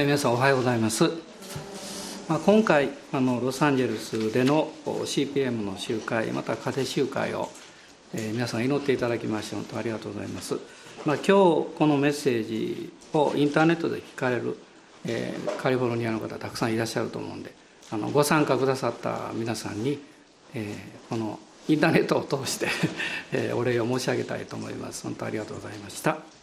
え皆さんおはようございます、まあ、今回あのロサンゼルスでの CPM の集会また家庭集会を、え、皆さん祈っていただきまして本当ありがとうございます、まあ、今日このメッセージをインターネットで聞かれる、えー、カリフォルニアの方たくさんいらっしゃると思うんであのご参加くださった皆さんに、えー、このインターネットを通して えお礼を申し上げたいと思います。本当ありがとうございました。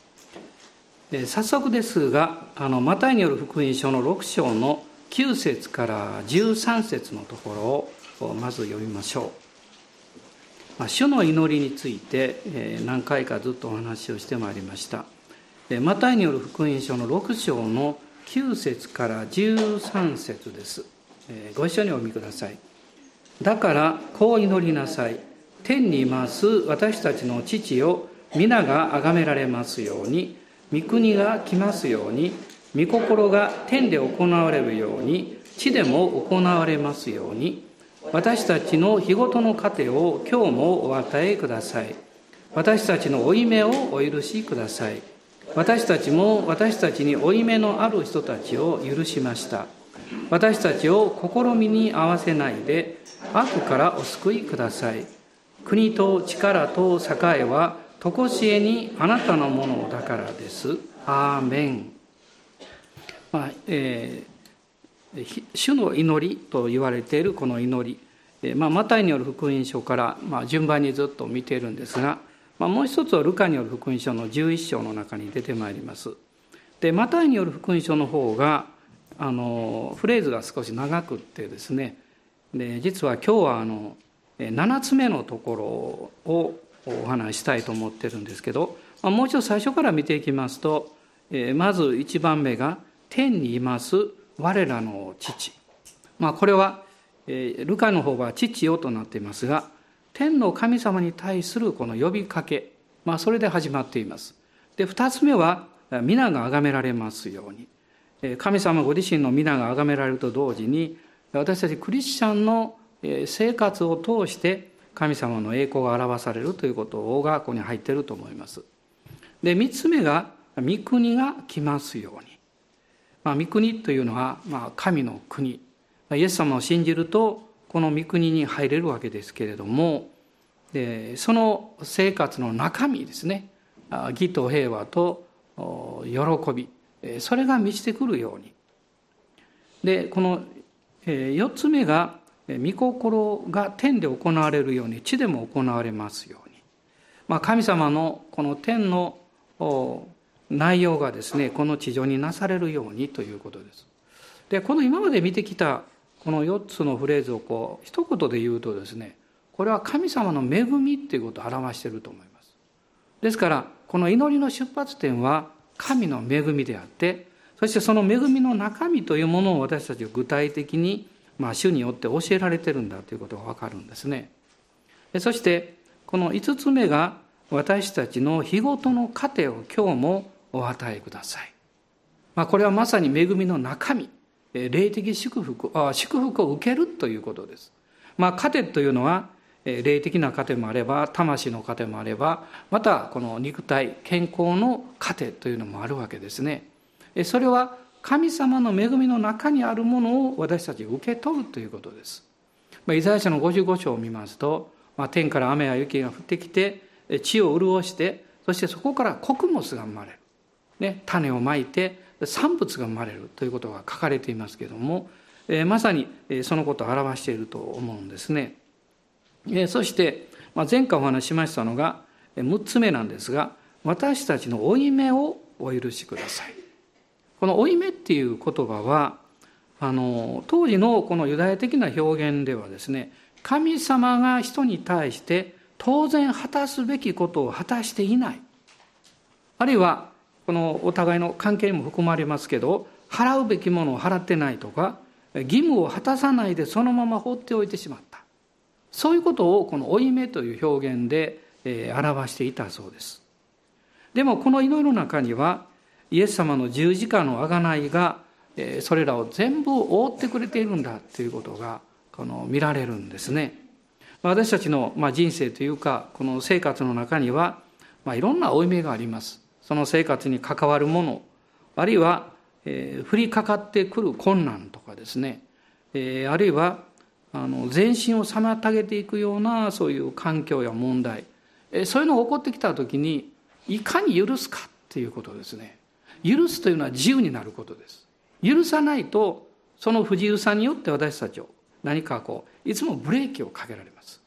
早速ですがあのマタイによる福音書の6章の9節から13節のところをまず読みましょう、まあ、主の祈りについて、え何回かずっとお話をしてまいりました。マタイによる福音書の6章の9節から13節です、えご一緒にお見ください。だからこう祈りなさい。天にいます私たちの父を皆が崇められますように。御国が来ますように御心が天で行われるように地でも行われますように私たちの日ごとの糧を今日もお与えください。私たちの負い目をお許しください。私たちも私たちに負い目のある人たちを許しました。私たちを試みに合わせないで悪からお救いください。国と力と栄えは常しえにあなたのものだからです。アーメン。まあえー、主の祈りと言われているこの祈り、えーまあ、マタイによる福音書から、まあ、順番にずっと見ているんですが、まあ、もう一つはルカによる福音書の11章の中に出てまいります。でマタイによる福音書の方があのフレーズが少し長くってですねで実は今日はあの7つ目のところをお話したいと思ってるんですけど、まあ、もう一度最初から見ていきますと、えー、まず1番目が「天にいます我らの父」まあ、これは、えー、ルカの方は「父よ」となっていますが天の神様に対するこの呼びかけ、まあ、それで始まっています。で2つ目は「皆が崇められますように」神様ご自身の皆が崇められると同時に私たちクリスチャンの生活を通して神様の栄光が表されるということがここに入っていると思います。で3つ目が「御国が来ますように」まあ、御国というのは、まあ、神の国。イエス様を信じるとこの御国に入れるわけですけれどもでその生活の中身ですね。義と平和と喜び。それが満ちてくるように。でこの4つ目が御心が天で行われるように地でも行われますように、まあ、神様のこの天の内容がですねこの地上になされるようにということです。でこの今まで見てきたこの4つのフレーズをこう一言で言うとですねこれは神様の恵みっていうことを表していると思います。ですからこの祈りの出発点は神の恵みであってそしてその恵みの中身というものを私たちは具体的にまあ、主によって教えられてるんだということがわかるんですね。そしてこの5つ目が私たちの日ごとの糧を今日もお与えください。まあ、これはまさに恵みの中身、霊的祝福祝福を受けるということです。まあ、糧というのは霊的な糧もあれば魂の糧もあればまたこの肉体健康の糧というのもあるわけですね。それは神様の恵みの中にあるものを私たち受け取るということです。まあ、イザヤ書の55章を見ますと、まあ、天から雨や雪が降ってきて地を潤してそしてそこから穀物が生まれる、ね、種をまいて産物が生まれるということが書かれていますけども、えー、まさにそのことを表していると思うんですね。えー、そして、まあ、前回お話ししましたのが6つ目なんですが私たちの負い目をお許しください。この「負い目」っていう言葉はあの当時のこのユダヤ的な表現ではですね神様が人に対して当然果たすべきことを果たしていない。あるいはこのお互いの関係にも含まれますけど払うべきものを払ってないとか義務を果たさないでそのまま放っておいてしまった。そういうことをこの「負い目」という表現で表していたそうです。でもこの祈りの中にはイエス様の十字架の贖いがそれらを全部覆ってくれているんだということがこの見られるんですね。私たちの人生というかこの生活の中には、まあ、いろんな負い目があります。その生活に関わるものあるいはえー、降りかかってくる困難とかですね、えー、あるいはあの全身を妨げていくようなそういう環境や問題、えー、そういうのが起こってきた時にいかに許すかっていうことですね許すというのは自由になることです。許さないとその不自由さによって私たちを何かこういつもブレーキをかけられます。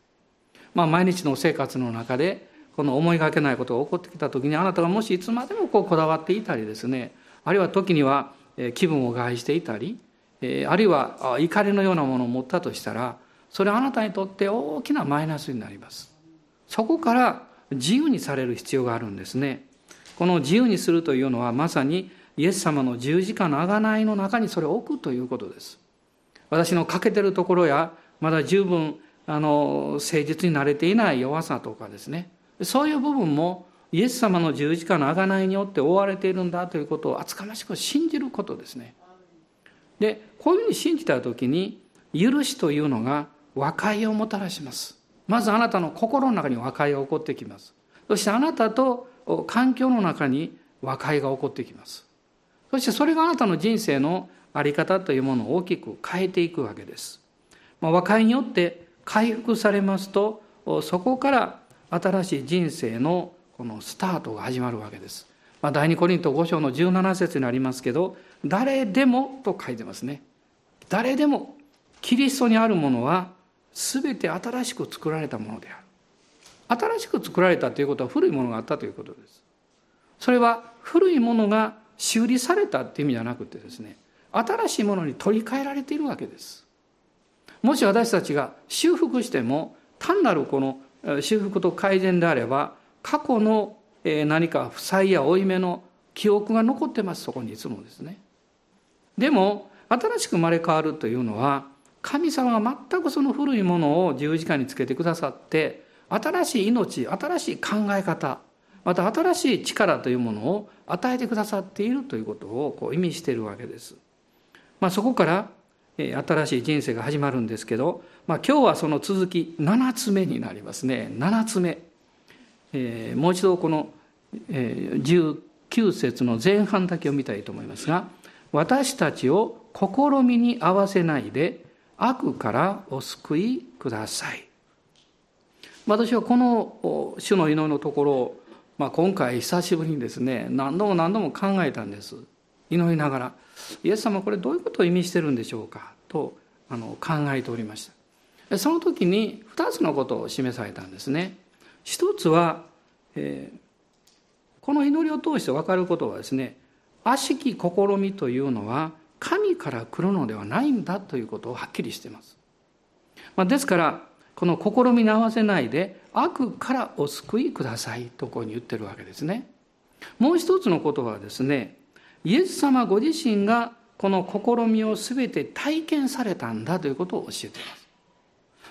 まあ毎日の生活の中でこの思いがけないことが起こってきた時にあなたがもしいつまでもこうこだわっていたりですねあるいは時には気分を害していたりあるいは怒りのようなものを持ったとしたらそれはあなたにとって大きなマイナスになります。そこから自由にされる必要があるんですね。この自由にするというのはまさにイエス様の十字架の贖いの中にそれを置くということです私の欠けてるところやまだ十分あの誠実になれていない弱さとかですねそういう部分もイエス様の十字架の贖いによって覆われているんだということを厚かましく信じることですね。でこういうふうに信じた時に許しというのが和解をもたらします。まずあなたの心の中に和解が起こってきます。そしてあなたと環境の中に和解が起こってきます。そしてそれがあなたの人生の在り方というものを大きく変えていくわけです。まあ、和解によって回復されますとそこから新しい人生のこのスタートが始まるわけです。まあ、第二コリント5章の17節にありますけど、誰でもと書いてますね。誰でも、キリストにあるものは全て新しく作られたものである。新しく作られたということは古いものがあったということです。それは古いものが修理されたっていう意味じゃなくてですね、新しいものに取り替えられているわけです。もし私たちが修復しても単なるこの修復と改善であれば過去の何か負債や負い目の記憶が残ってますそこにいつもですねでも新しく生まれ変わるというのは神様が全くその古いものを十字架につけてくださって新しい命新しい考え方また新しい力というものを与えてくださっているということをこう意味しているわけです。まあ、そこから新しい人生が始まるんですけど、まあ、今日はその続き7つ目になりますね。7つ目、えー、もう一度この、えー、19節の前半だけを見たいと思いますが私たちを試みに合わせないで悪からお救いください。私はこの主の祈りのところを、まあ、今回久しぶりにですね何度も何度も考えたんです。祈りながらイエス様これどういうことを意味してるんでしょうか？とあの考えておりました。その時に2つのことを示されたんですね。一つは、えー、この祈りを通して分かることはですね悪しき試みというのは神から来るのではないんだということをはっきりしています、まあ、ですからこの試みに合わせないで悪からお救いくださいとこうに言ってるわけですねもう一つのことはですねイエス様ご自身がこの試みを全て体験されたんだということを教えています。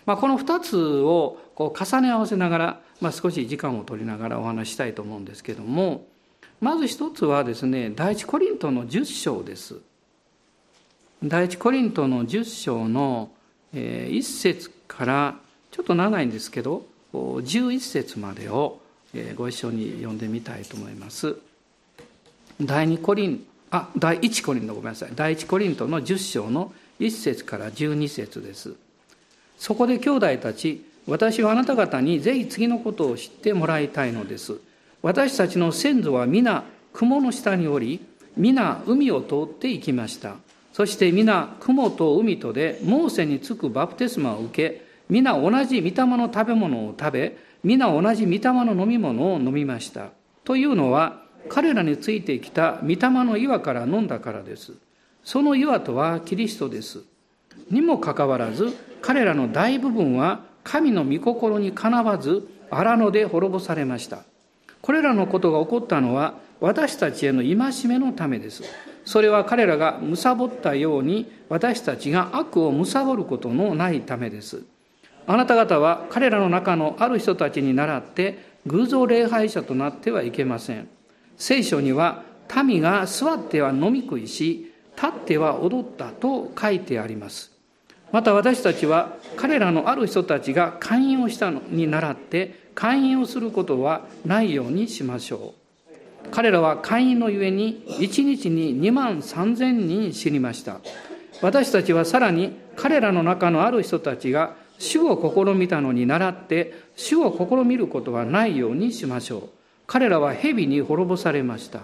まあ、この2つをこう重ね合わせながら、まあ、少し時間を取りながらお話したいと思うんですけどもまず一つはですね第一コリントの10章です。第一コリントの10章の1節からちょっと長いんですけど11節までをご一緒に読んでみたいと思います。第2コリンあ第1コリントごめんなさい。第1コリントの10章の1節から12節です。そこで兄弟たち私はあなた方にぜひ次のことを知ってもらいたいのです。私たちの先祖は皆雲の下におり皆海を通って行きました。そして皆雲と海とでモーセにつくバプテスマを受け皆同じ御霊の食べ物を食べ皆同じ御霊の飲み物を飲みましたというのは彼らについてきた御霊の岩から飲んだからです。その岩とはキリストです。にもかかわらず、彼らの大部分は神の御心にかなわず、荒野で滅ぼされました。これらのことが起こったのは、私たちへの戒めのためです。それは彼らが貪ったように、私たちが悪を貪ることのないためです。あなた方は彼らの中のある人たちに倣って、偶像礼拝者となってはいけません。聖書には民が座っては飲み食いし立っては踊ったと書いてあります。また私たちは彼らのある人たちが勧誘をしたのに倣って勧誘をすることはないようにしましょう。彼らは会員のゆえに1日に2万3000人死にました。私たちはさらに彼らの中のある人たちが主を試みたのに倣って主を試みることはないようにしましょう。彼らは蛇に滅ぼされました。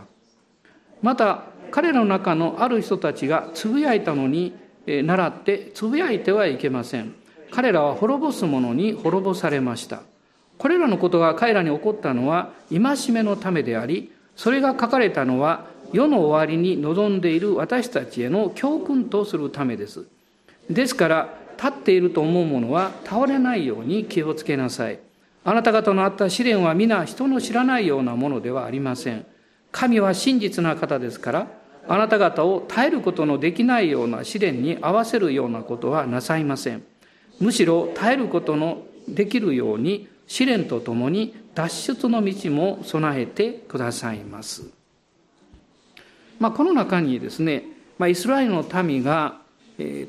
また彼らの中のある人たちがつぶやいたのに倣ってつぶやいてはいけません。彼らは滅ぼす者に滅ぼされました。これらのことが彼らに起こったのは戒めのためでありそれが書かれたのは世の終わりに臨んでいる私たちへの教訓とするためです。ですから立っていると思う者は倒れないように気をつけなさい。あなた方のあった試練は皆人の知らないようなものではありません。神は真実な方ですからあなた方を耐えることのできないような試練に合わせるようなことはなさいません。むしろ耐えることのできるように試練とともに脱出の道も備えてくださいます。まあ、この中にですね、まあ、イスラエルの民が、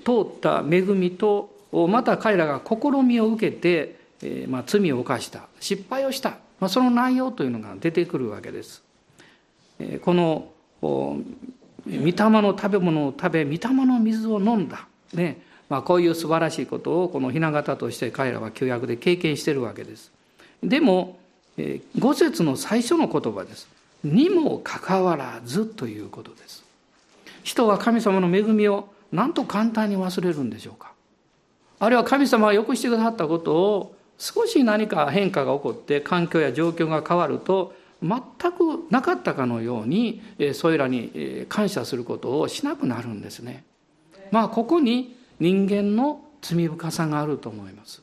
通った恵みとまた彼らが試みを受けて、まあ、罪を犯した失敗をした、まあ、その内容というのが出てくるわけです。この御霊の食べ物を食べ御霊の水を飲んだ、ねまあ、こういう素晴らしいことをこの雛形として彼らは旧約で経験してるわけです。でも五節の最初の言葉です。にもかかわらずということです。人は神様の恵みをなんと簡単に忘れるんでしょうか？あるいは神様がよくしてくださったことを少し何か変化が起こって環境や状況が変わると全くなかったかのようにそれらに感謝することをしなくなるんですね。まあここに人間の罪深さがあると思います。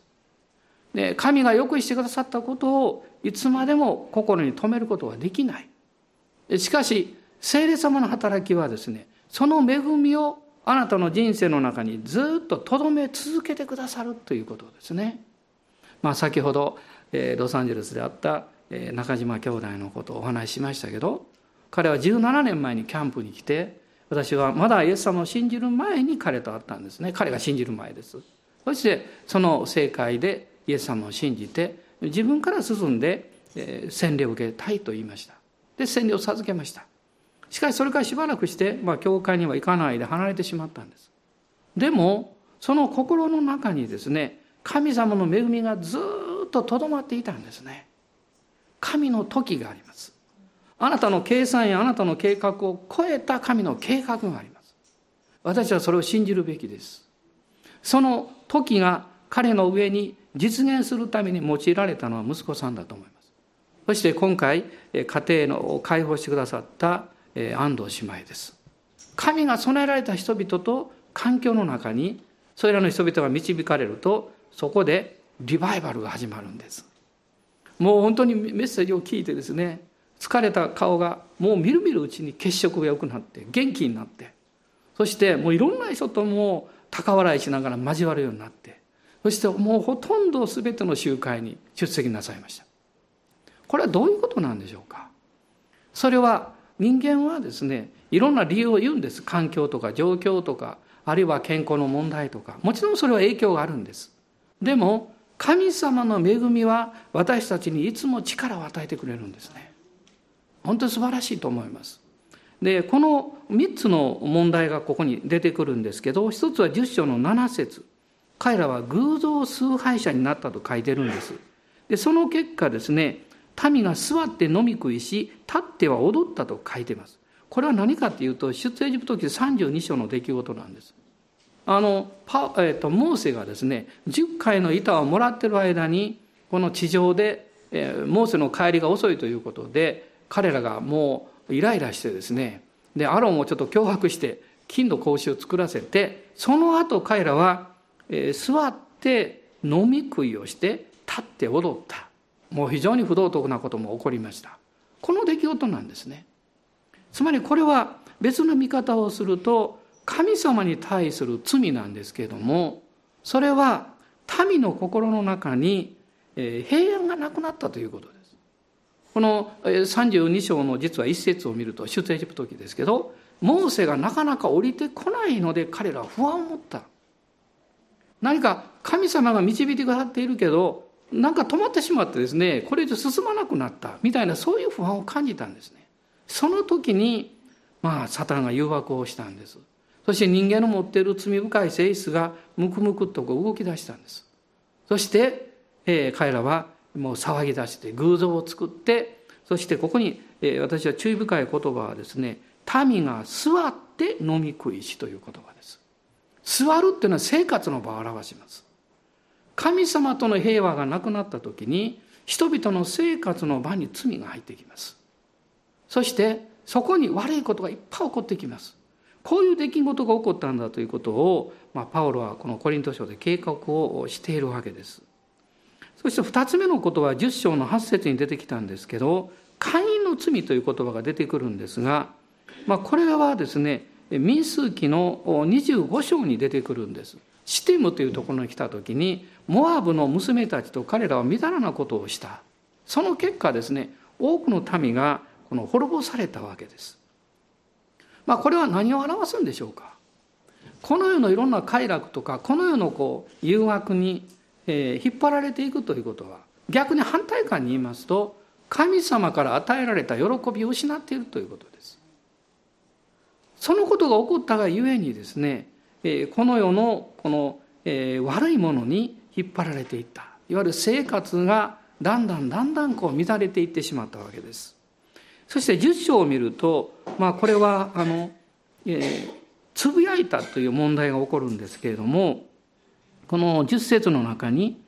で神がよくしてくださったことをいつまでも心に留めることはできない。しかし聖霊様の働きはですねその恵みをあなたの人生の中にずっととどめ続けてくださるということですね。まあ、先ほどロサンゼルスであった中島兄弟のことをお話ししましたけど彼は17年前にキャンプに来て私はまだイエス様を信じる前に彼と会ったんですね。彼が信じる前です。そしてその正解でイエス様を信じて自分から進んで洗礼を受けたいと言いました。で洗礼を授けました。しかしそれからしばらくして、まあ、教会には行かないで離れてしまったんですでもその心の中にですね神様の恵みがずっととどまっていたんですね神の時がありますあなたの計算やあなたの計画を超えた神の計画があります。私はそれを信じるべきです。その時が彼の上に実現するために用いられたのは息子さんだと思います。そして今回、家庭の解放してくださった安藤姉妹です。神が備えられた人々と環境の中にそれらの人々が導かれるとそこでリバイバルが始まるんです。もう本当にメッセージを聞いてですね疲れた顔がもうみるみるうちに血色が良くなって元気になってそしてもういろんな人とも高笑いしながら交わるようになってそしてもうほとんど全ての集会に出席なさいましたこれはどういうことなんでしょうかそれは人間はですねいろんな理由を言うんです。環境とか状況とかあるいは健康の問題とか。もちろんそれは影響があるんです。でも神様の恵みは私たちにいつも力を与えてくれるんですね。本当に素晴らしいと思います。でこの3つの問題がここに出てくるんですけど一つは10章の7節。彼らは偶像崇拝者になったと書いてるんです。でその結果ですね民が座って飲み食いし立っては踊ったと書いてます。これは何かっていうと出エジプト記32章の出来事なんです。あのパ、えーと、モーセがですね10回の板をもらってる間にこの地上で、えー、モーセの帰りが遅いということで彼らがもうイライラしてですねでアロンをちょっと脅迫して金の格子を作らせてその後彼らは、えー、座って飲み食いをして立って踊ったもう非常に不道徳なことも起こりました。この出来事なんですね。つまりこれは別の見方をすると神様に対する罪なんですけれどもそれは民の心の中に平安がなくなったということです。この32章の実は一節を見ると出エジプト記ですけどモーセがなかなか降りてこないので彼らは不安を持った。何か神様が導いてくださっているけどなんか止まってしまってですねこれ以上進まなくなったみたいなそういう不安を感じたんですねその時に、まあ、サタンが誘惑をしたんです。そして人間の持っている罪深い性質がムクムクとこう動き出したんです。そして、えー、彼らはもう騒ぎ出して偶像を作って、そしてここに、えー、私は注意深い言葉はですね、民が座って飲み食いしという言葉です。座るっていうのは生活の場を表します。神様との平和がなくなった時に、人々の生活の場に罪が入ってきます。そして、そこに悪いことがいっぱい起こってきます。こういう出来事が起こったんだということを、まあ、パウロはこのコリント書で計画をしているわけです。そして二つ目のことは10章の8節に出てきたんですけど、会員の罪という言葉が出てくるんですが、まあ、これはですね、民数記の25章に出てくるんです。シティムというところに来た時に、モアブの娘たちと彼らはみだらなことをした。その結果ですね、多くの民がこの滅ぼされたわけです。まあ、これは何を表すんでしょうかこの世のいろんな快楽とかこの世のこう誘惑に、え、引っ張られていくということは逆に反対感に言いますと神様から与えられた喜びを失っているということです。そのことが起こったがゆえにですね、この世のこの、悪いものに引っ張られていったいわゆる生活がだんだんだんだんこう乱れていってしまったわけです。そして10章を見ると、まあ、これはあの、えー、つぶやいたという問題が起こるんですけれどもこの10節の中に、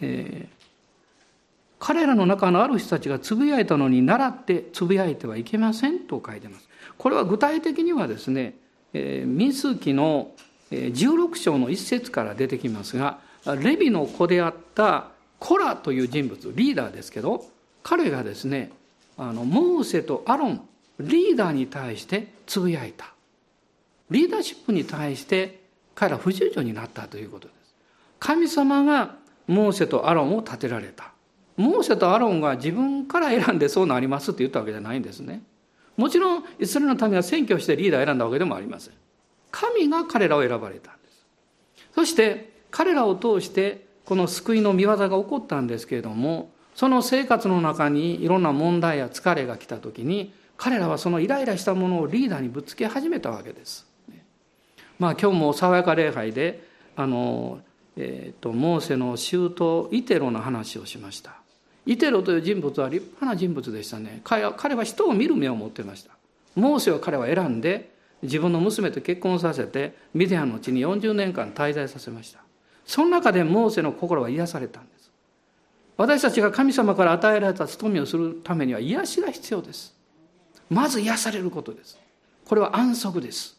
えー、彼らの中のある人たちがつぶやいたのに習ってつぶやいてはいけませんと書いてます。これは具体的にはですね、えー、民数記の16章の一節から出てきますがレビの子であったコラという人物リーダーですけど彼がですねあのモーセとアロンリーダーに対してつぶやいた。リーダーシップに対して彼ら不従順になったということです。神様がモーセとアロンを立てられた。モーセとアロンが自分から選んでそうなりますって言ったわけじゃないんですね。もちろんイスラエルの民は選挙してリーダーを選んだわけでもありません神が彼らを選ばれたんですそして彼らを通してこの救いの見業が起こったんですけれどもその生活の中にいろんな問題や疲れが来た時に彼らはそのイライラしたものをリーダーにぶつけ始めたわけです。まあ今日も爽やか礼拝であの、えーと、モーセの舅イテロの話をしました。イテロという人物は立派な人物でしたね。彼は彼は人を見る目を持ってました。モーセを彼は選んで自分の娘と結婚させてミディアンの地に40年間滞在させました。その中でモーセの心は癒されたんです。私たちが神様から与えられた務めをするためには癒しが必要です。まず癒されることです。これは安息です。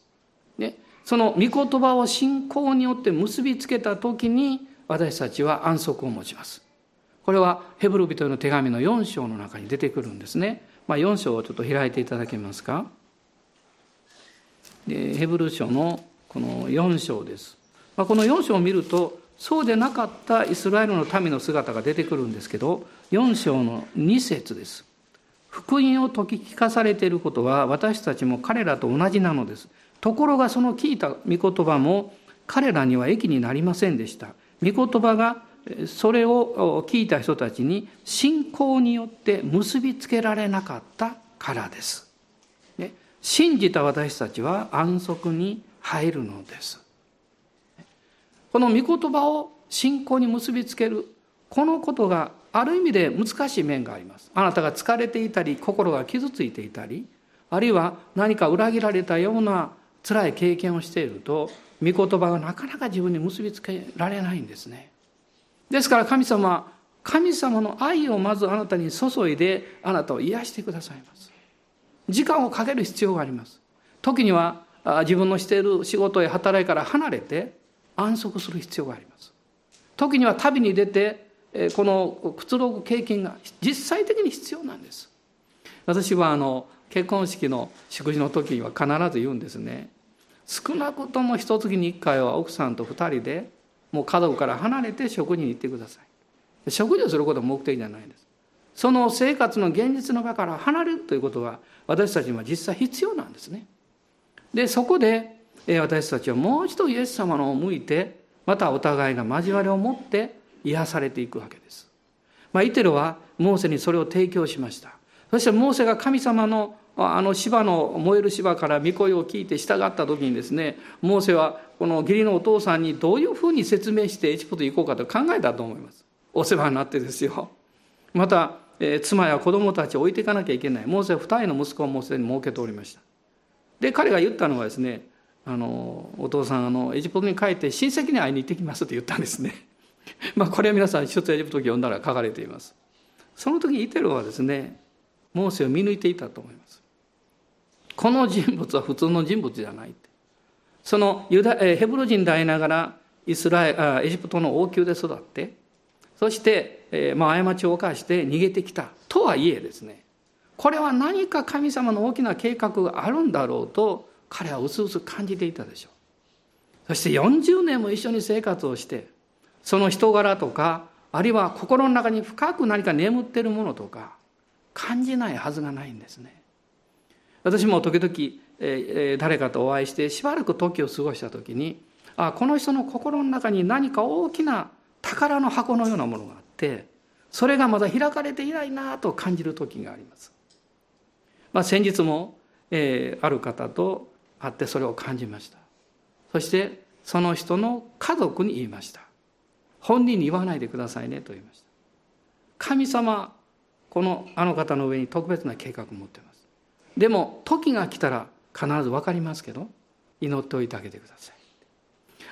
ね、その御言葉を信仰によって結びつけた時に私たちは安息を持ちます。これはヘブル人への手紙の4章の中に出てくるんですね。まあ、4章をちょっと開いていただけますか。でヘブル書のこの4章です。まあ、この4章を見るとそうでなかったイスラエルの民の姿が出てくるんですけど4章の2節です福音を説き聞かされていることは私たちも彼らと同じなのですところがその聞いた御言葉も彼らには益になりませんでした御言葉がそれを聞いた人たちに信仰によって結びつけられなかったからです。信じた私たちは安息に入るのです。この御言葉を信仰に結びつけるこのことがある意味で難しい面がありますあなたが疲れていたり心が傷ついていたりあるいは何か裏切られたような辛い経験をしていると御言葉がなかなか自分に結びつけられないんですねですから神様は神様の愛をまずあなたに注いであなたを癒してくださいます。時間をかける必要があります。時には自分のしている仕事や働きから離れて安息する必要があります。時には旅に出てこのくつろぐ経験が実際的に必要なんです。私はあの結婚式の祝辞の時には必ず言うんですね。少なくとも一月に一回は奥さんと二人でもう家族から離れて食事に行ってください食事をすることは目的じゃないんですその生活の現実の場から離れるということは私たちには実際必要なんですねでそこで私たちはもう一度イエス様のを向いてまたお互いが交わりを持って癒されていくわけです。まあ、イテロはモーセにそれを提供しました。そしてモーセが神様のあの芝の燃える芝から御声を聞いて従った時にですねモーセはこの義理のお父さんにどういうふうに説明してエジプト行こうかと考えたと思います。お世話になってですよ。また、えー、妻や子供たちを置いていかなきゃいけない。モーセ二人の息子をもうすでに設けておりました。で彼が言ったのはですねあのお父さんあのエジプトに帰って親戚に会いに行ってきますと言ったんですね。まあこれは皆さん一つエジプト記読んだら書かれています。その時イテロはですねモーセを見抜いていたと思います。この人物は普通の人物じゃないって。そのユダヘブロ人でありながらイスラエエジプトの王宮で育ってそして、えー、まあ、過ちを犯して逃げてきたとはいえですね。これは何か神様の大きな計画があるんだろうと彼はうすうす感じていたでしょう。そして40年も一緒に生活をしてその人柄とかあるいは心の中に深く何か眠っているものとか感じないはずがないんですね。私も時々、え、誰かとお会いしてしばらく時を過ごした時にあこの人の心の中に何か大きな宝の箱のようなものがあってそれがまだ開かれていないなと感じる時があります。まあ、先日も、えー、ある方と会ってそれを感じました。そしてその人の家族に言いました。本人に言わないでくださいねと言いました。神様このあの方の上に特別な計画を持っています。でも時が来たら必ず分かりますけど祈っておいてあげてください。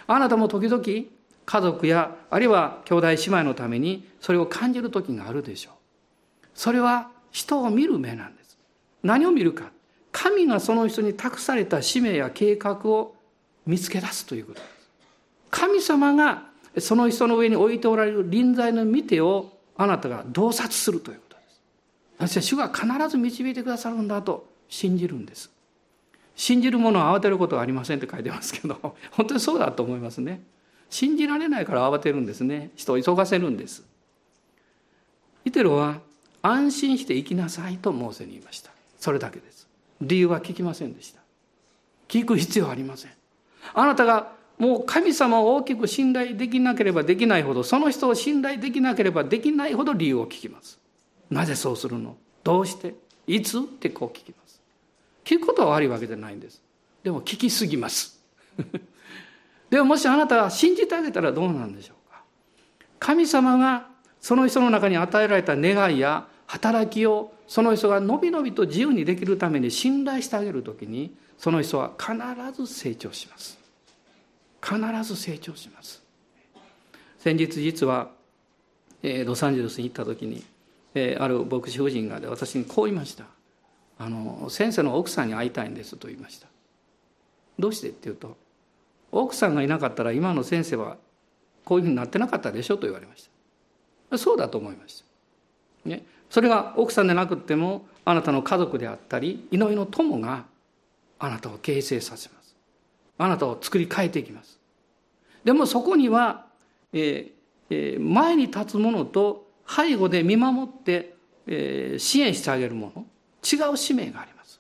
あなたも時々家族やあるいは兄弟姉妹のためにそれを感じる時があるでしょう。それは人を見る目なんです。何を見るか。神がその人に託された使命や計画を見つけ出すということです。神様がその人の上に置いておられる臨在の見てをあなたが洞察するということです。私は主が必ず導いてくださるんだと信じるんです。信じる者は慌てることはありませんって書いてますけど 本当にそうだと思いますね。信じられないから慌てるんですね。人を急がせるんです。イテロは安心して生きなさいとモーセに言いました。それだけです。理由は聞きませんでした。聞く必要はありません。あなたがもう神様を大きく信頼できなければできないほどその人を信頼できなければできないほど理由を聞きます。なぜそうするの？どうして？いつ？ってこう聞きます。聞くことは悪いわけじゃないんです。でも聞きすぎます。でももしあなたが信じてあげたらどうなんでしょうか。神様がその人の中に与えられた願いや働きをその人がのびのびと自由にできるために信頼してあげるときにその人は必ず成長します。必ず成長します。先日実は、えー、ロサンゼルスに行った時に、えー、ある牧師夫人がで私にこう言いました。あの先生の奥さんに会いたいんですと言いました。どうしてって言うと奥さんがいなかったら今の先生はこういうふうになってなかったでしょと言われました。そうだと思いました。ね。それが奥さんでなくってもあなたの家族であったり祈りの友があなたを形成させます。あなたを作り変えていきます。でもそこには、えーえー、前に立つものと背後で見守って、えー、支援してあげるもの違う使命があります、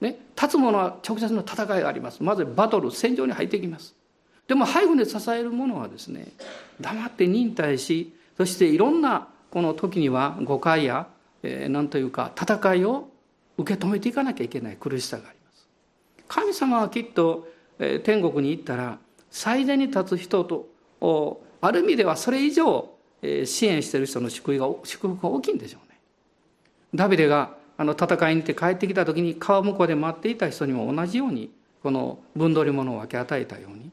ね、立つものは直接の戦いがあります。まずバトル戦場に入っていきます。でも背後で支えるものはですね黙って忍耐しそしていろんなこの時には誤解やえー、というか戦いを受け止めていかなきゃいけない苦しさがあります。神様はきっと、えー、天国に行ったら最善に立つ人とある意味ではそれ以上、えー、支援している人の祝福が祝福が大きいんでしょうね。ダビデがあの戦いに行って帰ってきた時に川向こうで待っていた人にも同じようにこの分取り物を分け与えたように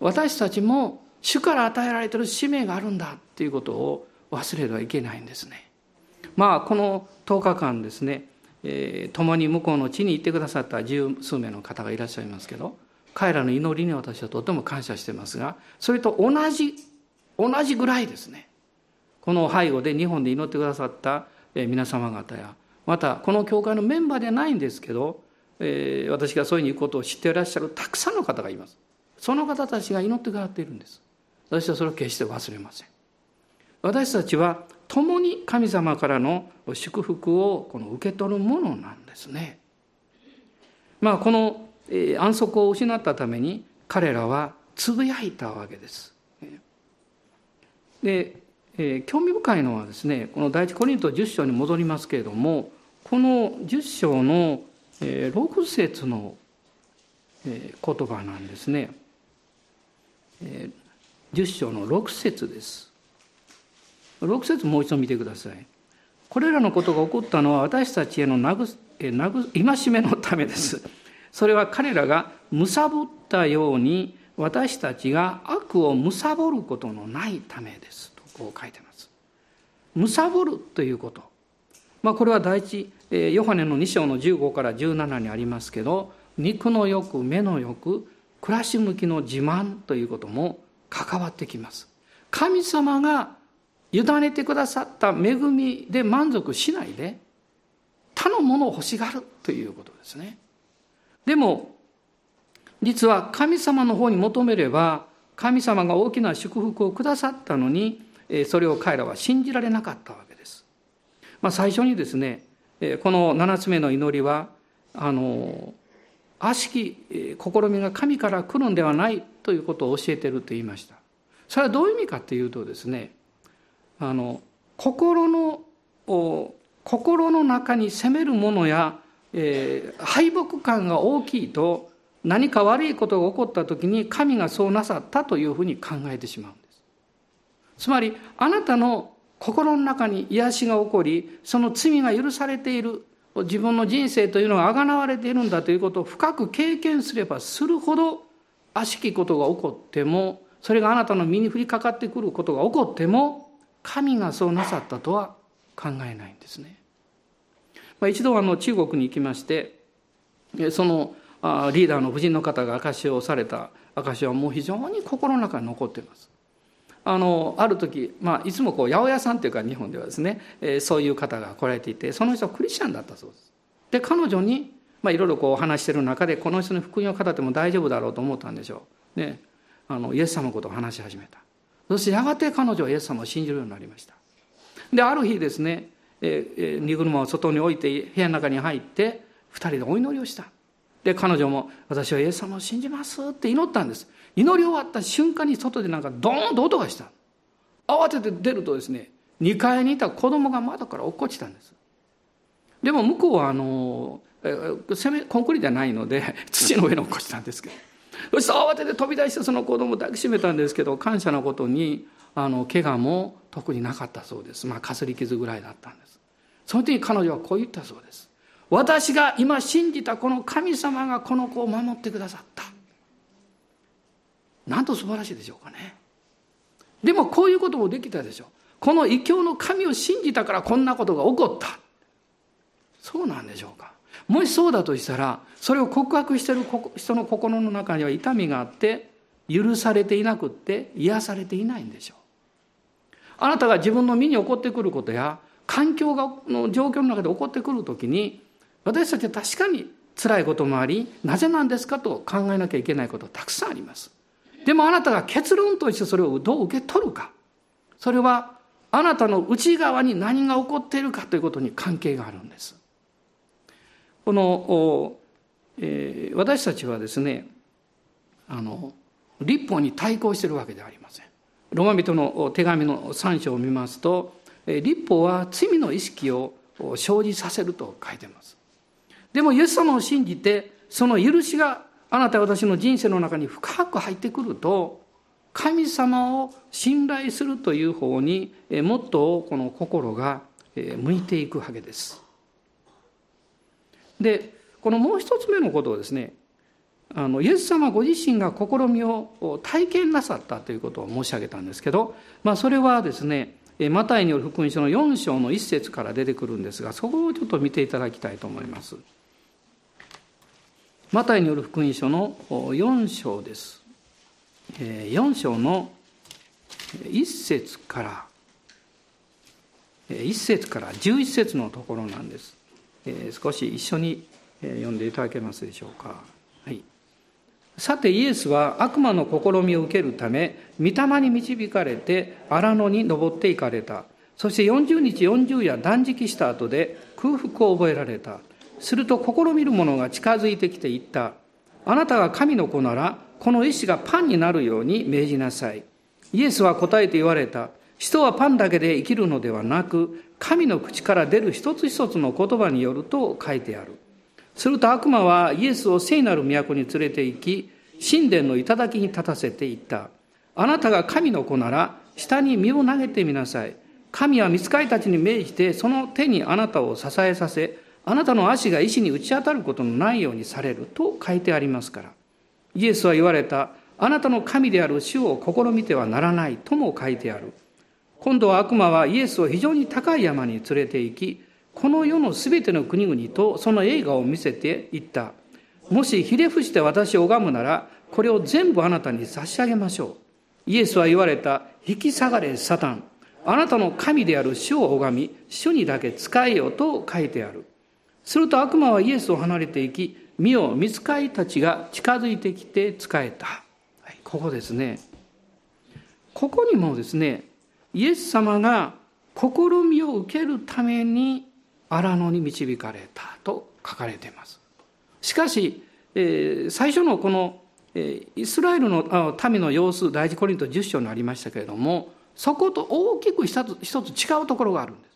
私たちも主から与えられてる使命があるんだっていうことを忘れてはいけないんですね。まあこの10日間ですね、えー、共に向こうの地に行ってくださった十数名の方がいらっしゃいますけど彼らの祈りに私はとても感謝してますがそれと同じ同じぐらいですねこの背後で日本で祈ってくださった皆様方やまたこの教会のメンバーではないんですけど、えー、私がそういうふうに行くことを知っていらっしゃるたくさんの方がいますその方たちが祈ってくださっているんです私はそれを決して忘れません私たちは共に神様からの祝福をこの受け取るものなんですね。まあこの安息を失ったために彼らはつぶやいたわけです。で、えー、興味深いのはですねこの第一コリント10章に戻りますけれどもこの10章のえ6節のえ言葉なんですね。え10章の6節です。6節もう一度見てください。これらのことが起こったのは私たちへの慰めのためです。それは彼らが貪ったように私たちが悪を貪ることのないためですこう書いてます。貪るということ。まあこれは第一、ヨハネの2章の15から17にありますけど、肉の欲、目の欲、暮らし向きの自慢ということも関わってきます。神様が委ねてくださった恵みで満足しないで、他のものを欲しがるということですね。でも、実は神様の方に求めれば、神様が大きな祝福をくださったのに、それを彼らは信じられなかったわけです。まあ、最初にですね、この7つ目の祈りは、あの、悪しき試みが神から来るんではないということを教えていると言いました。それはどういう意味かというとですね、あの、心の、心の中に責めるものや、えー、敗北感が大きいと何か悪いことが起こった時に神がそうなさったというふうに考えてしまう。つまり、あなたの心の中に癒しが起こり、その罪が許されている、自分の人生というのが贖われているんだということを深く経験すればするほど悪しきことが起こってもそれがあなたの身に降りかかってくることが起こっても神がそうなさったとは考えないんですね。まあ、一度あの中国に行きましてそのリーダーの夫人の方が証しをされた証しはもう非常に心の中に残っています。あのある時、まあ、いつもこう八百屋さんというか日本ではですね、えー、そういう方が来られていてその人はクリスチャンだったそうです。で彼女に、まあ、いろいろこう話してる中でこの人に福音を語っても大丈夫だろうと思ったんでしょう。ね、あのイエス様のことを話し始めた。そしてやがて彼女はイエス様を信じるようになりました。である日ですね、えー、荷車を外に置いて部屋の中に入って二人でお祈りをした。で彼女も「私はイエス様を信じます」って祈ったんです。祈り終わった瞬間に外でなんかドーンと音がした。慌てて出るとですね、2階にいた子供が窓から落っこちたんです。でも向こうはあの、攻め、コンクリートじゃないので、土の上に落っこちたんですけど。そして慌てて飛び出してその子供を抱きしめたんですけど、感謝なことに、あの、怪我も特になかったそうです。まあ、かすり傷ぐらいだったんです。その時に彼女はこう言ったそうです。私が今信じたこの神様がこの子を守ってくださった。なんと素晴らしいでしょうかね。でもこういうこともできたでしょう。この異教の神を信じたからこんなことが起こった。そうなんでしょうか。もしそうだとしたら、それを告白してる人の心の中には痛みがあって、許されていなくって、癒されていないんでしょう。あなたが自分の身に起こってくることや、環境がの状況の中で起こってくるときに、私たちは確かに辛いこともあり、なぜなんですかと考えなきゃいけないことたくさんあります。でもあなたが結論としてそれをどう受け取るか。それはあなたの内側に何が起こっているかということに関係があるんです。この、えー、私たちはですね、あの、立法に対抗しているわけではありません。ロマ人の手紙の3章を見ますと、立法は罪の意識を生じさせると書いてます。でもイエス様を信じて、その許しがあなた私の人生の中に深く入ってくると、神様を信頼するという方にもっとこの心が向いていくわけです。で、このもう一つ目のことをですね、あのイエス様ご自身が試みを体験なさったということを申し上げたんですけど、まあ、それはですねマタイによる福音書の4章の一節から出てくるんですがそこをちょっと見ていただきたいと思います。マタイによる福音書の4章です。4章の1節から1節から11節のところなんです。少し一緒に読んでいただけますでしょうか。はい、さてイエスは悪魔の試みを受けるため御霊に導かれて荒野に登っていかれた。そして40日40夜断食した後で空腹を覚えられた。すると試みる者が近づいてきて言った。あなたが神の子なら、この石がパンになるように命じなさい。イエスは答えて言われた。人はパンだけで生きるのではなく、神の口から出る一つ一つの言葉によると書いてある。すると悪魔はイエスを聖なる都に連れて行き、神殿の頂に立たせていった。あなたが神の子なら、下に身を投げてみなさい。神は見つかりたちに命じて、その手にあなたを支えさせ、あなたの足が石に打ち当たることのないようにされると書いてありますから。イエスは言われた。あなたの神である主を試みてはならないとも書いてある。今度は悪魔はイエスを非常に高い山に連れて行き、この世のすべての国々とその映画を見せていった。もしひれ伏して私を拝むなら、これを全部あなたに差し上げましょう。イエスは言われた。引き下がれ、サタン。あなたの神である主を拝み、主にだけ仕えよと書いてある。すると悪魔はイエスを離れていき、見よ、見つかりたちが近づいてきて仕えた。ここですね。ここにもですね、イエス様が試みを受けるために荒野に導かれたと書かれています。しかし、えー、最初のこの、えー、イスラエルの民の様子第一コリント10章にありましたけれどもそこと大きく一つ一つ違うところがあるんです。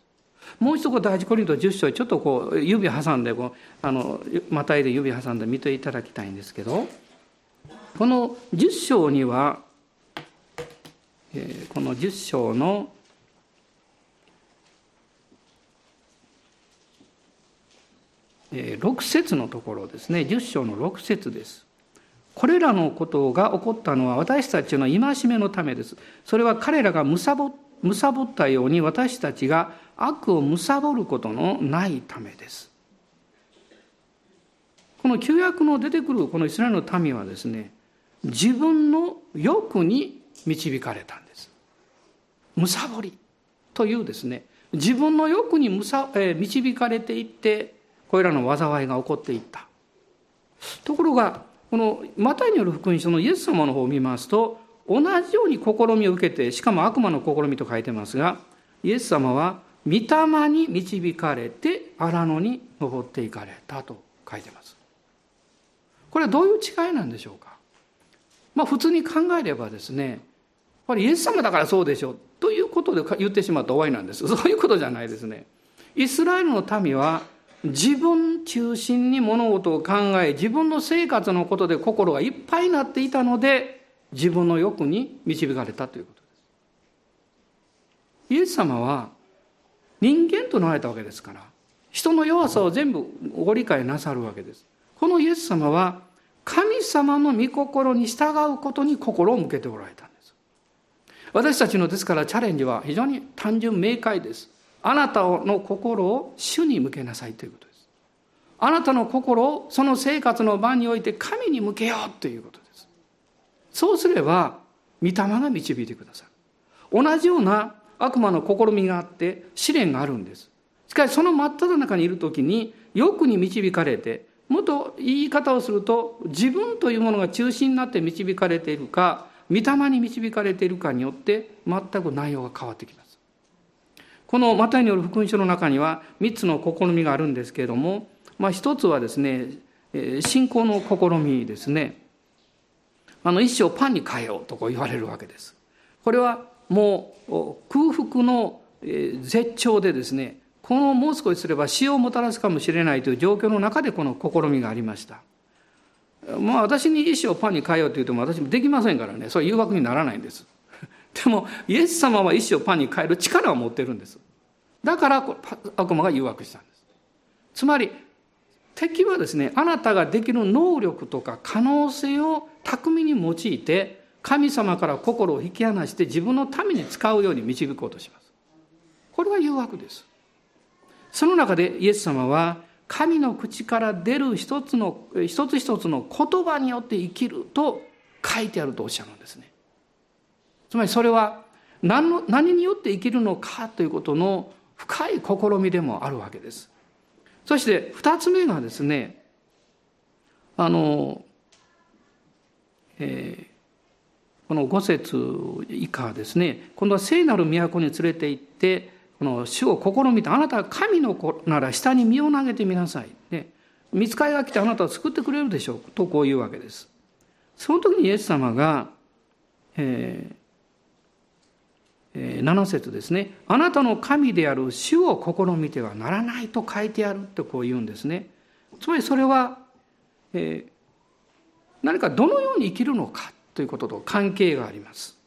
もう一度第一コリント10章ちょっとこう指挟んでこうあのまたいで指挟んで見ていただきたいんですけどこの10章には、この10章の6節のところですね。10章の6節です。これらのことが起こったのは私たちの戒めのためです。それは彼らがむさぼったように私たちが悪を貪ることのないためです。この旧約の出てくるこのイスラエルの民はですね自分の欲に導かれたんです。貪りというですね自分の欲にむさえ導かれていってこれらの災いが起こっていった。ところがこのマタイによる福音書のイエス様の方を見ますと同じように試みを受けてしかも悪魔の試みと書いてますがイエス様は御霊に導かれて荒野に登っていかれたと書いてます。これはどういう違いなんでしょうか？まあ普通に考えればですねやっぱりイエス様だからそうでしょうということで言ってしまった終わりなんです。そういうことじゃないですね。イスラエルの民は自分中心に物事を考え自分の生活のことで心がいっぱいになっていたので自分の欲に導かれたということですイエス様は人間となられたわけですから人の弱さを全部ご理解なさるわけですこのイエス様は神様の御心に従うことに心を向けておられたんです私たちのですからチャレンジは非常に単純明快ですあなたの心を主に向けなさいということです。あなたの心をその生活の場において神に向けようということです。そうすれば、御霊が導いてくださる。同じような悪魔の試みがあって試練があるんです。しかしその真っ只中にいる時に欲に導かれて、もっと言い方をすると自分というものが中心になって導かれているか、御霊に導かれているかによって全く内容が変わってきます。このマタイによる福音書の中には3つの試みがあるんですけれども、まあ、一つはですね信仰の試みですねあの一生パンに変えようとこう言われるわけです。これはもう空腹の絶頂でですねこのもう少しすれば死をもたらすかもしれないという状況の中でこの試みがありました。まあ私に一生パンに変えようと言っても私もできませんからね。それ誘惑にならないんです。でもイエス様は一生パンに変える力を持ってるんです。だから悪魔が誘惑したんです。つまり敵はですねあなたができる能力とか可能性を巧みに用いて神様から心を引き離して自分のために使うように導こうとします。これは誘惑です。その中でイエス様は神の口から出る一つの一つ一つの言葉によって生きると書いてあるとおっしゃるんですね。つまりそれは何の何によって生きるのかということの深い試みでもあるわけです。そして二つ目がですねあの、えー、この五節以下ですね今度は聖なる都に連れて行ってこの主を試みてあなたは神の子なら下に身を投げてみなさい。で見つかりが来てあなたを救ってくれるでしょうとこういうわけです。その時にイエス様が、えー7節ですね。あなたの神である主を試みてはならないと書いてあるってこう言うんですね。つまりそれは、えー、何かどのように生きるのかということと関係があります。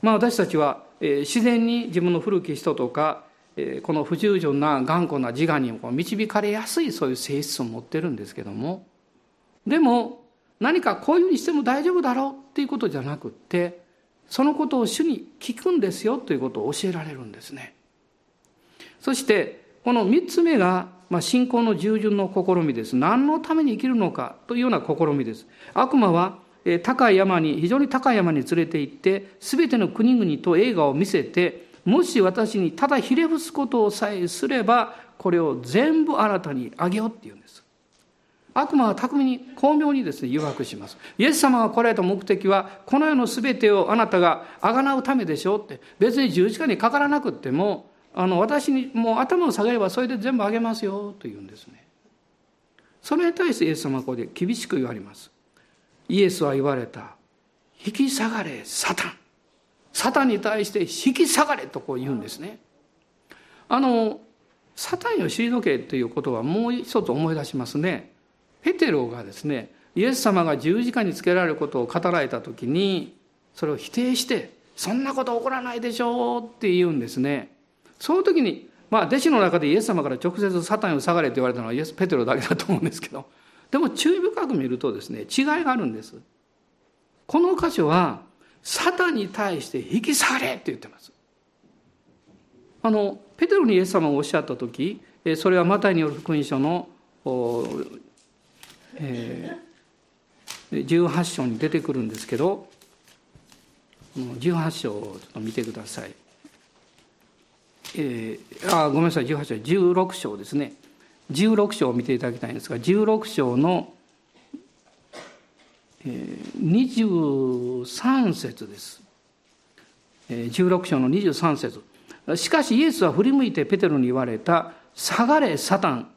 まあ私たちは、えー、自然に自分の古き人とか、えー、この不従順な頑固な自我に導かれやすいそういう性質を持ってるんですけどもでも何かこういうふうにしても大丈夫だろうっていうことじゃなくってそのことを主に聞くんですよということを教えられるんですね。そしてこの3つ目が、まあ、信仰の従順の試みです。何のために生きるのかというような試みです。悪魔は高い山に非常に高い山に連れて行って全ての国々と映画を見せてもし私にただひれ伏すことをさえすればこれを全部あなたにあげようって言うんです。悪魔は巧みに巧妙にですね誘惑します。イエス様が来られた目的はこの世の全てをあなたが贖うためでしょうって別に十字架にかからなくってもあの私にもう頭を下げればそれで全部あげますよと言うんですね。それに対してイエス様はここで厳しく言われます。イエスは言われた引き下がれサタン。サタンに対して引き下がれとこう言うんですね。あのサタンを退けということはもう一つ思い出しますね。ペテロがですねイエス様が十字架につけられることを語られた時にそれを否定してそんなこと起こらないでしょうって言うんですね。その時にまあ弟子の中でイエス様から直接サタンを下がれって言われたのはイエスペテロだけだと思うんですけどでも注意深く見るとですね違いがあるんです。この箇所はサタンに対して引き下がれって言ってます。あのペテロにイエス様がおっしゃった時それはマタイによる福音書のえー、18章に出てくるんですけど18章をちょっと見てください。えー、あごめんなさい18章16章ですね。16章を見ていただきたいんですが16章の、えー、23節です、えー、16章の23節。しかしイエスは振り向いてペテロに言われた「下がれサタン。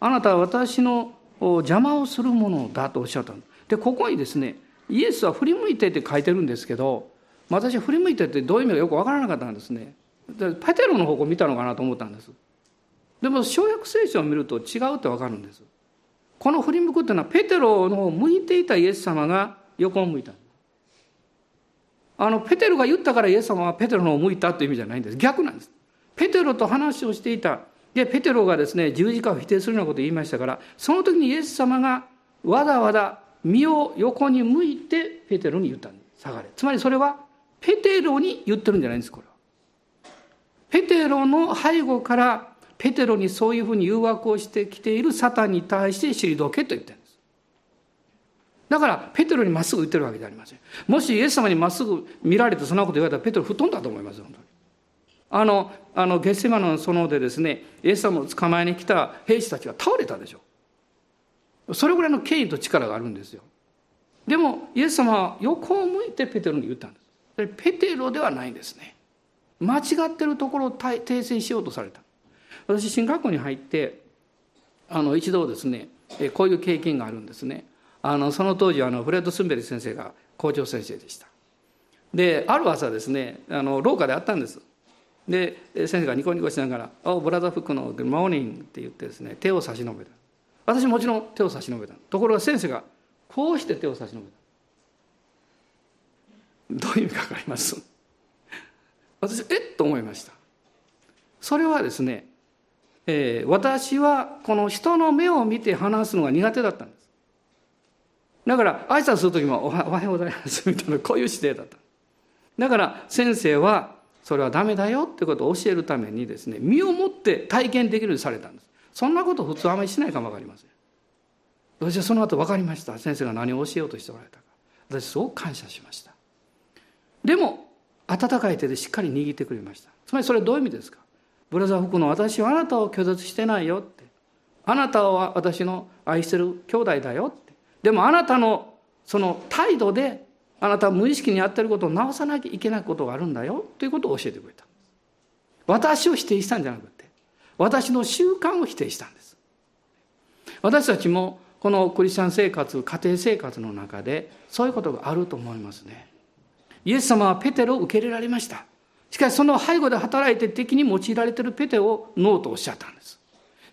あなたは私の邪魔をするものだとおっしゃった。でここにですねイエスは振り向いてって書いてるんですけど私は振り向いてってどういう意味かよく分からなかったんですね。でペテロの方向見たのかなと思ったんです。でも小約聖書を見ると違うって分かるんです。この振り向くっていうのはペテロの方向いていたイエス様が横を向いた。あのペテロが言ったからイエス様はペテロの方を向いたっていう意味じゃないんです。逆なんです。ペテロと話をしていたでペテロがですね十字架を否定するようなことを言いましたからその時にイエス様がわざわざ身を横に向いてペテロに言ったんです。下がれ。つまりそれはペテロに言ってるんじゃないんですこれは。ペテロの背後からペテロにそういうふうに誘惑をしてきているサタンに対して退けと言ってるんです。だからペテロにまっすぐ言ってるわけじゃありません。もしイエス様にまっすぐ見られてそんなこと言われたらペテロ吹っ飛んだと思います本当に。あの、あの、ゲッセマの園でですね、イエス様を捕まえに来た兵士たちが倒れたでしょ。それぐらいの権威と力があるんですよ。でも、イエス様は横を向いてペテロに言ったんです。ペテロではないんですね。間違ってるところを訂正しようとされた。私、進学校に入って、あの、一度ですね、こういう経験があるんですね。あの、その当時、あの、フレッド・スンベリ先生が校長先生でした。で、ある朝ですね、あの、廊下で会ったんです。で先生がニコニコしながら「おブラザーフックのグッモーニング」って言ってですね手を差し伸べた。私もちろん手を差し伸べた。ところが先生がこうして手を差し伸べた。どういう意味か分かります？私えっ？と思いました。それはですね、えー、私はこの人の目を見て話すのが苦手だったんです。だから挨拶する時もおはようございます」みたいなこういう姿勢だった。だから先生はそれはダメだよってことを教えるためにですね身をもって体験できるようにされたんです。そんなこと普通あまりしないかも分かりません。私はその後分かりました。先生が何を教えようとしておられたか。私すごく感謝しました。でも温かい手でしっかり握ってくれました。つまりそれはどういう意味ですか。ブラザー服の私はあなたを拒絶してないよって。あなたは私の愛してる兄弟だよって。でもあなたのその態度であなたは無意識にやってることを直さなきゃいけないことがあるんだよ。ということを教えてくれた。私を否定したんじゃなくて私の習慣を否定したんです。私たちもこのクリスチャン生活家庭生活の中でそういうことがあると思いますね。イエス様はペテロを受け入れられました。しかしその背後で働いて敵に用いられているペテをノーとおっしゃったんです。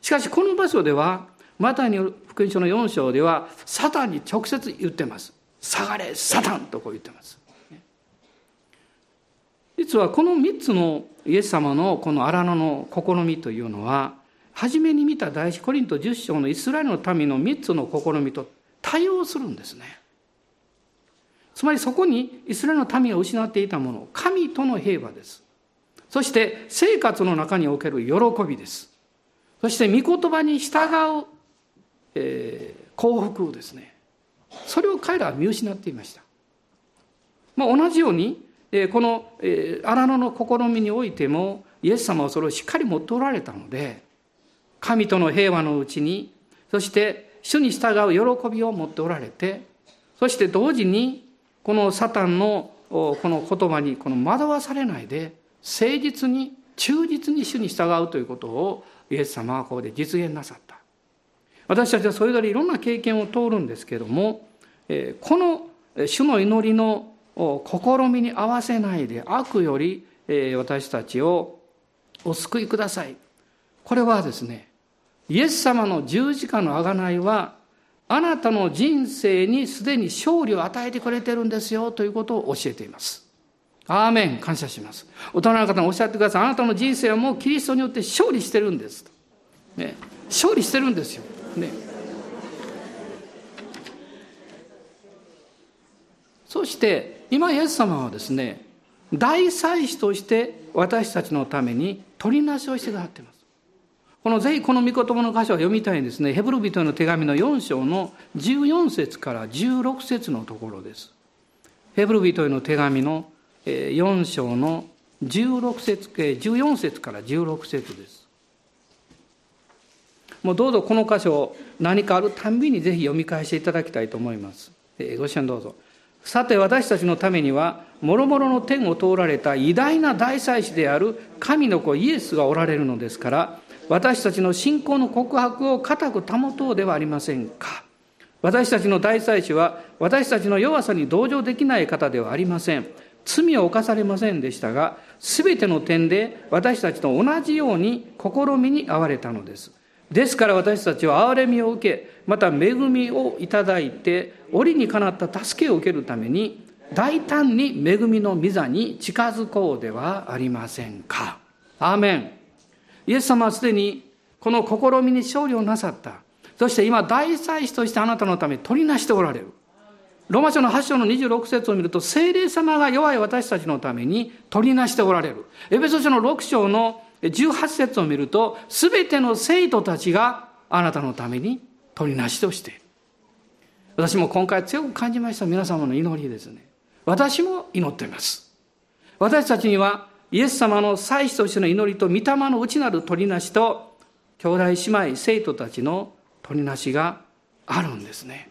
しかしこの場所ではマタイによる福音書の4章ではサタンに直接言ってます。下がれサタンとこう言ってます実はこの3つのイエス様のこの荒野の試みというのは初めに見た第一コリント10章のイスラエルの民の3つの試みと対応するんですね。つまりそこにイスラエルの民が失っていたもの、神との平和です。そして生活の中における喜びです。そして御言葉に従う、えー、幸福ですね。それを彼らは見失っていました。まあ、同じように、この、え、荒野の試みにおいてもイエス様はそれをしっかり持っておられたので神との平和のうちに、そして主に従う喜びを持っておられて、そして同時に、このサタンのこの言葉にこの惑わされないで、誠実に、忠実に主に従うということをイエス様はここで実現なさった。私たちはそれぞれいろんな経験を通るんですけれども、この主の祈りの試みに合わせないで悪より私たちをお救いください。これはですね、イエス様の十字架の贖いは、あなたの人生にすでに勝利を与えてくれてるんですよということを教えています。アーメン感謝します。大人の方がおっしゃってください。あなたの人生はもうキリストによって勝利してるんです。ね、勝利してるんですよ。ね。そして今イエス様はですね大祭司として私たちのために取りなしをしてくださっています。このぜひこの御言葉の箇所を読みたいんですね。ヘブル人への手紙の4章の14節から16節のところです。ヘブル人への手紙の4章の16節、14節から16節です。もうどうぞこの箇所を何かあるたんびにぜひ読み返していただきたいと思います。ご支援どうぞ。さて私たちのためには、もろもろの天を通られた偉大な大祭司である神の子イエスがおられるのですから、私たちの信仰の告白を固く保とうではありませんか。私たちの大祭司は私たちの弱さに同情できない方ではありません。罪を犯されませんでしたが、すべての点で私たちと同じように試みに遭われたのです。ですから私たちは憐れみを受け、また恵みをいただいて、折にかなった助けを受けるために、大胆に恵みの御座に近づこうではありませんか。アーメン。イエス様はすでにこの試みに勝利をなさった。そして今大祭司としてあなたのために取りなしておられる。ローマ書の8章の26節を見ると、聖霊様が弱い私たちのために取りなしておられる。エペソ書の6章の18節を見ると、すべての生徒たちがあなたのために取りなしとしている。私も今回強く感じました皆様の祈りですね。私も祈っています。私たちにはイエス様の祭司としての祈りと御霊の内なる取りなしと兄弟姉妹生徒たちの取りなしがあるんですね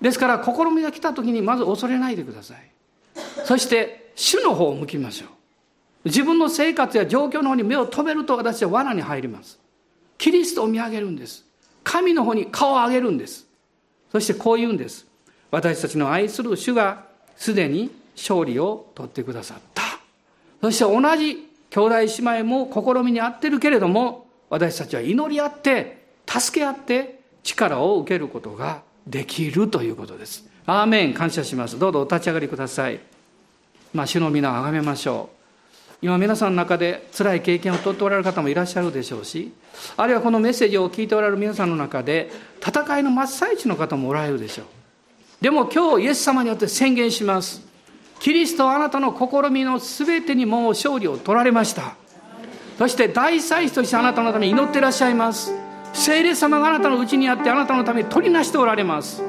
ですから試みが来た時にまず恐れないでくださいそして主の方を向きましょう自分の生活や状況の方に目を留めると私は罠に入りますキリストを見上げるんです神の方に顔を上げるんですそしてこう言うんです私たちの愛する主がすでに勝利を取ってくださったそして同じ兄弟姉妹も試みに合ってるけれども、私たちは祈り合って、助け合って力を受けることができるということです。アーメン感謝します。どうぞお立ち上がりください。まあ、主の皆をあがめましょう。今皆さんの中で辛い経験をとっておられる方もいらっしゃるでしょうし、あるいはこのメッセージを聞いておられる皆さんの中で、戦いの真っ最中の方もおられるでしょう。でも今日イエス様によって宣言します。キリストはあなたの試みの全てにもう勝利を取られました。そして大祭司としてあなたのために祈ってらっしゃいます。聖霊様があなたのうちにあってあなたのために取りなしておられます。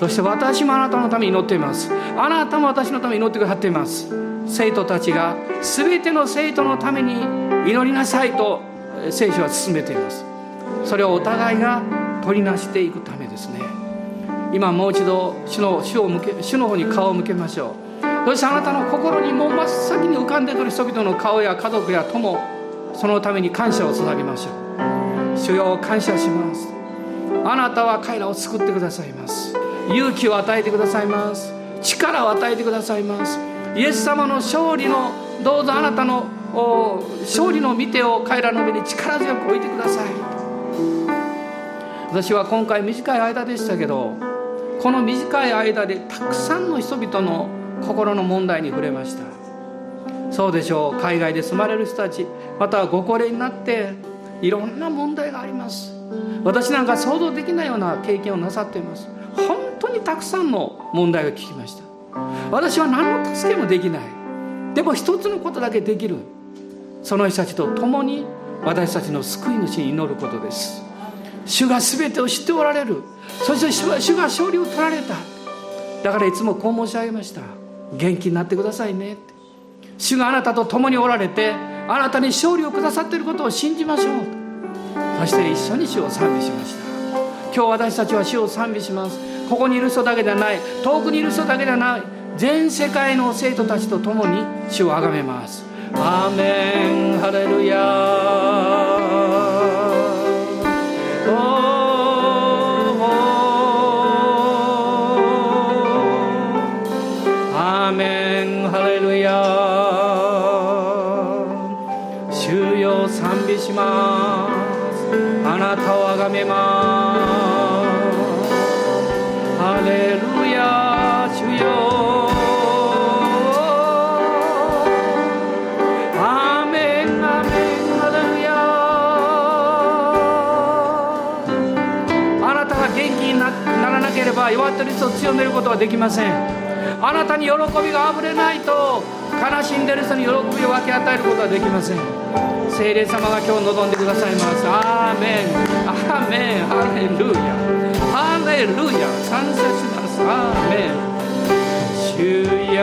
そして私もあなたのために祈っています。あなたも私のために祈ってくださっています。生徒たちが全ての生徒のために祈りなさいと聖書は進めています。それをお互いが取りなしていくためですね。今もう一度主の主を向け主の方に顔を向けましょう。そしてあなたの心にもう真っ先に浮かんでくる人々の顔や家族や友そのために感謝をつなげましょう。主よ感謝します。あなたは彼らを救ってくださいます。勇気を与えてくださいます。力を与えてくださいます。イエス様の勝利のどうぞあなたの勝利の見てを彼らの上に力強く置いてください。私は今回短い間でしたけどこの短い間でたくさんの人々の心の問題に触れました。そうでしょう。海外で住まれる人たちまたはご高齢になっていろんな問題があります。私なんか想像できないような経験をなさっています。本当にたくさんの問題を聞きました。私は何の助けもできない。でも一つのことだけできる。その人たちと共に私たちの救い主に祈ることです。主が全てを知っておられる。そして主は主が勝利を取られた。だからいつもこう申し上げました。元気になってくださいね。主があなたと共におられてあなたに勝利をくださっていることを信じましょう。そして一緒に主を賛美しました。今日私たちは主を賛美します。ここにいる人だけではない遠くにいる人だけではない全世界の生徒たちと共に主をあがめます。アーメンハレルヤ強めることはできません。あなたに喜びがあふれないと悲しんでる人に喜びを分け与えることはできません。聖霊様が今日望んでくださいます。アーメン。アーメン。ハレルヤ。ハレルヤ。感謝します。アーメン。主よ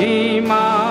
今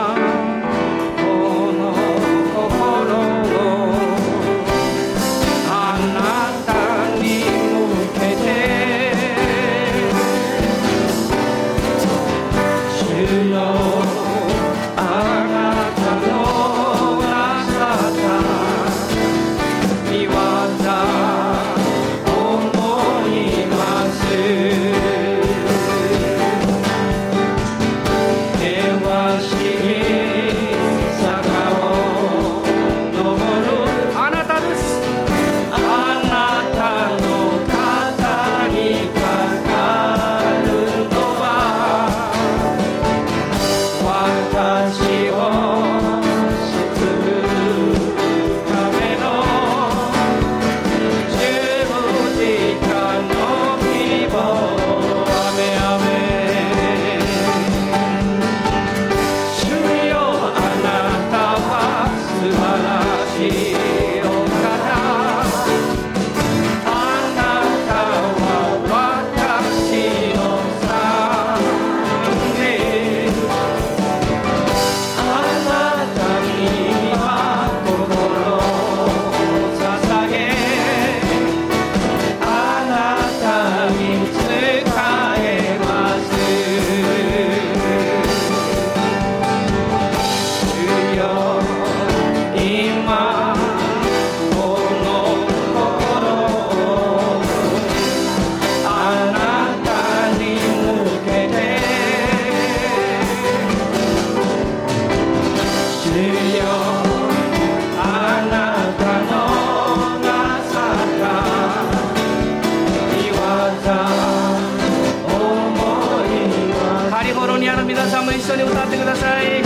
緒に歌ってください。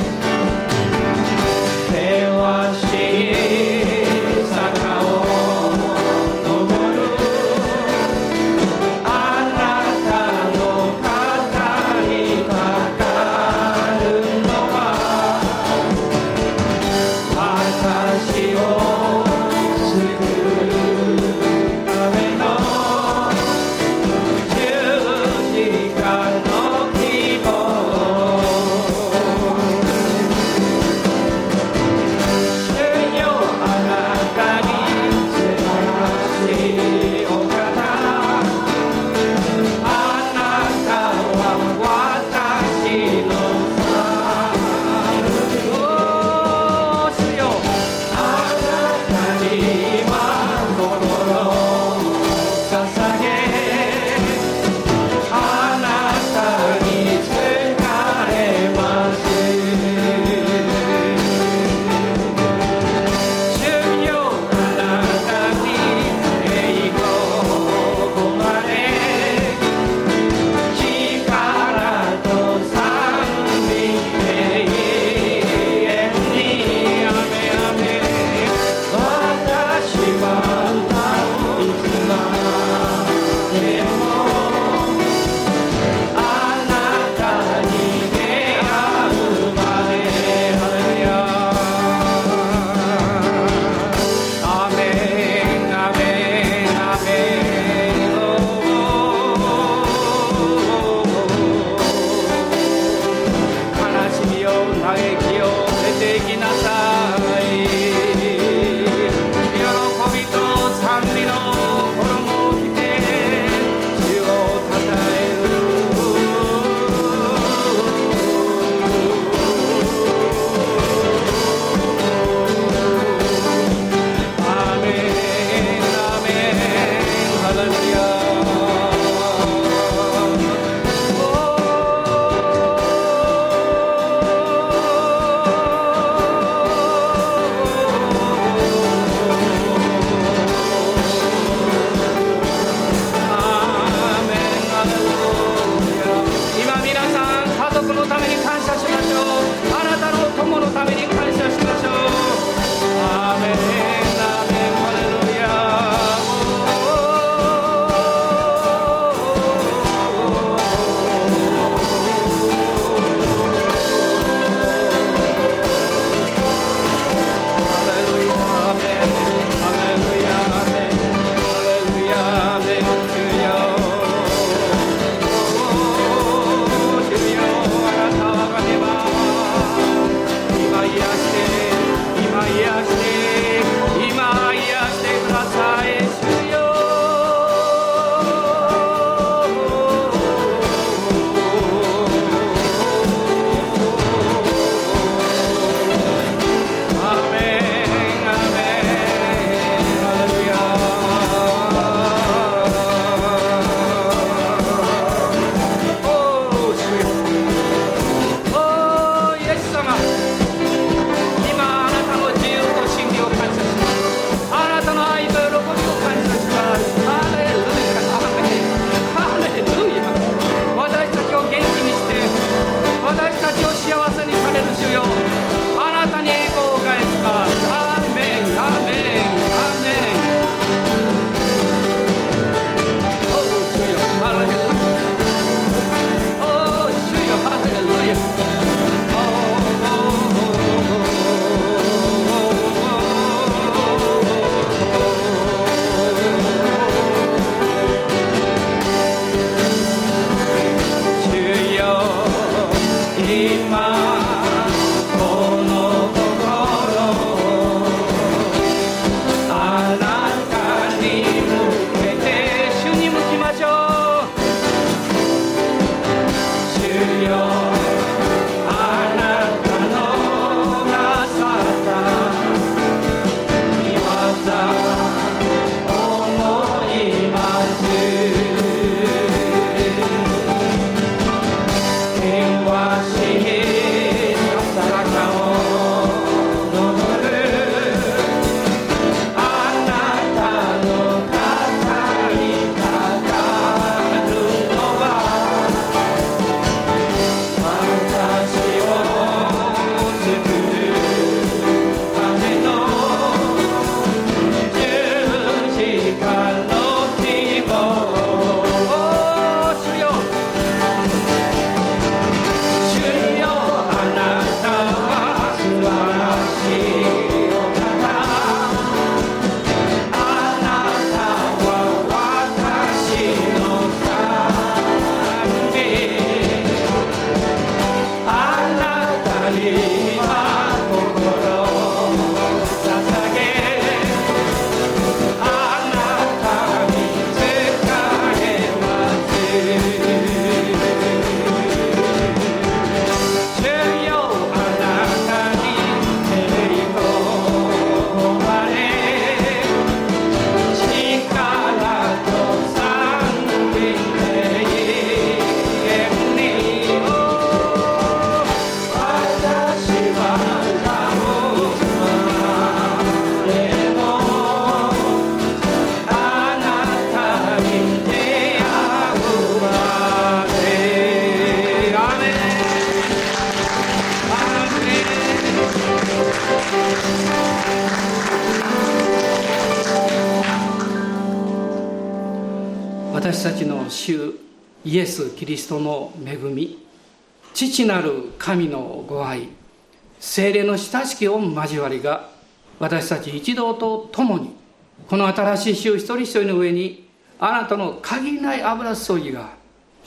父なる神のご愛精霊の親しき御交わりが私たち一同と共にこの新しい週一人一人の上にあなたの限りない油注ぎが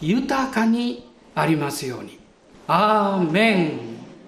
豊かにありますように。アーメン。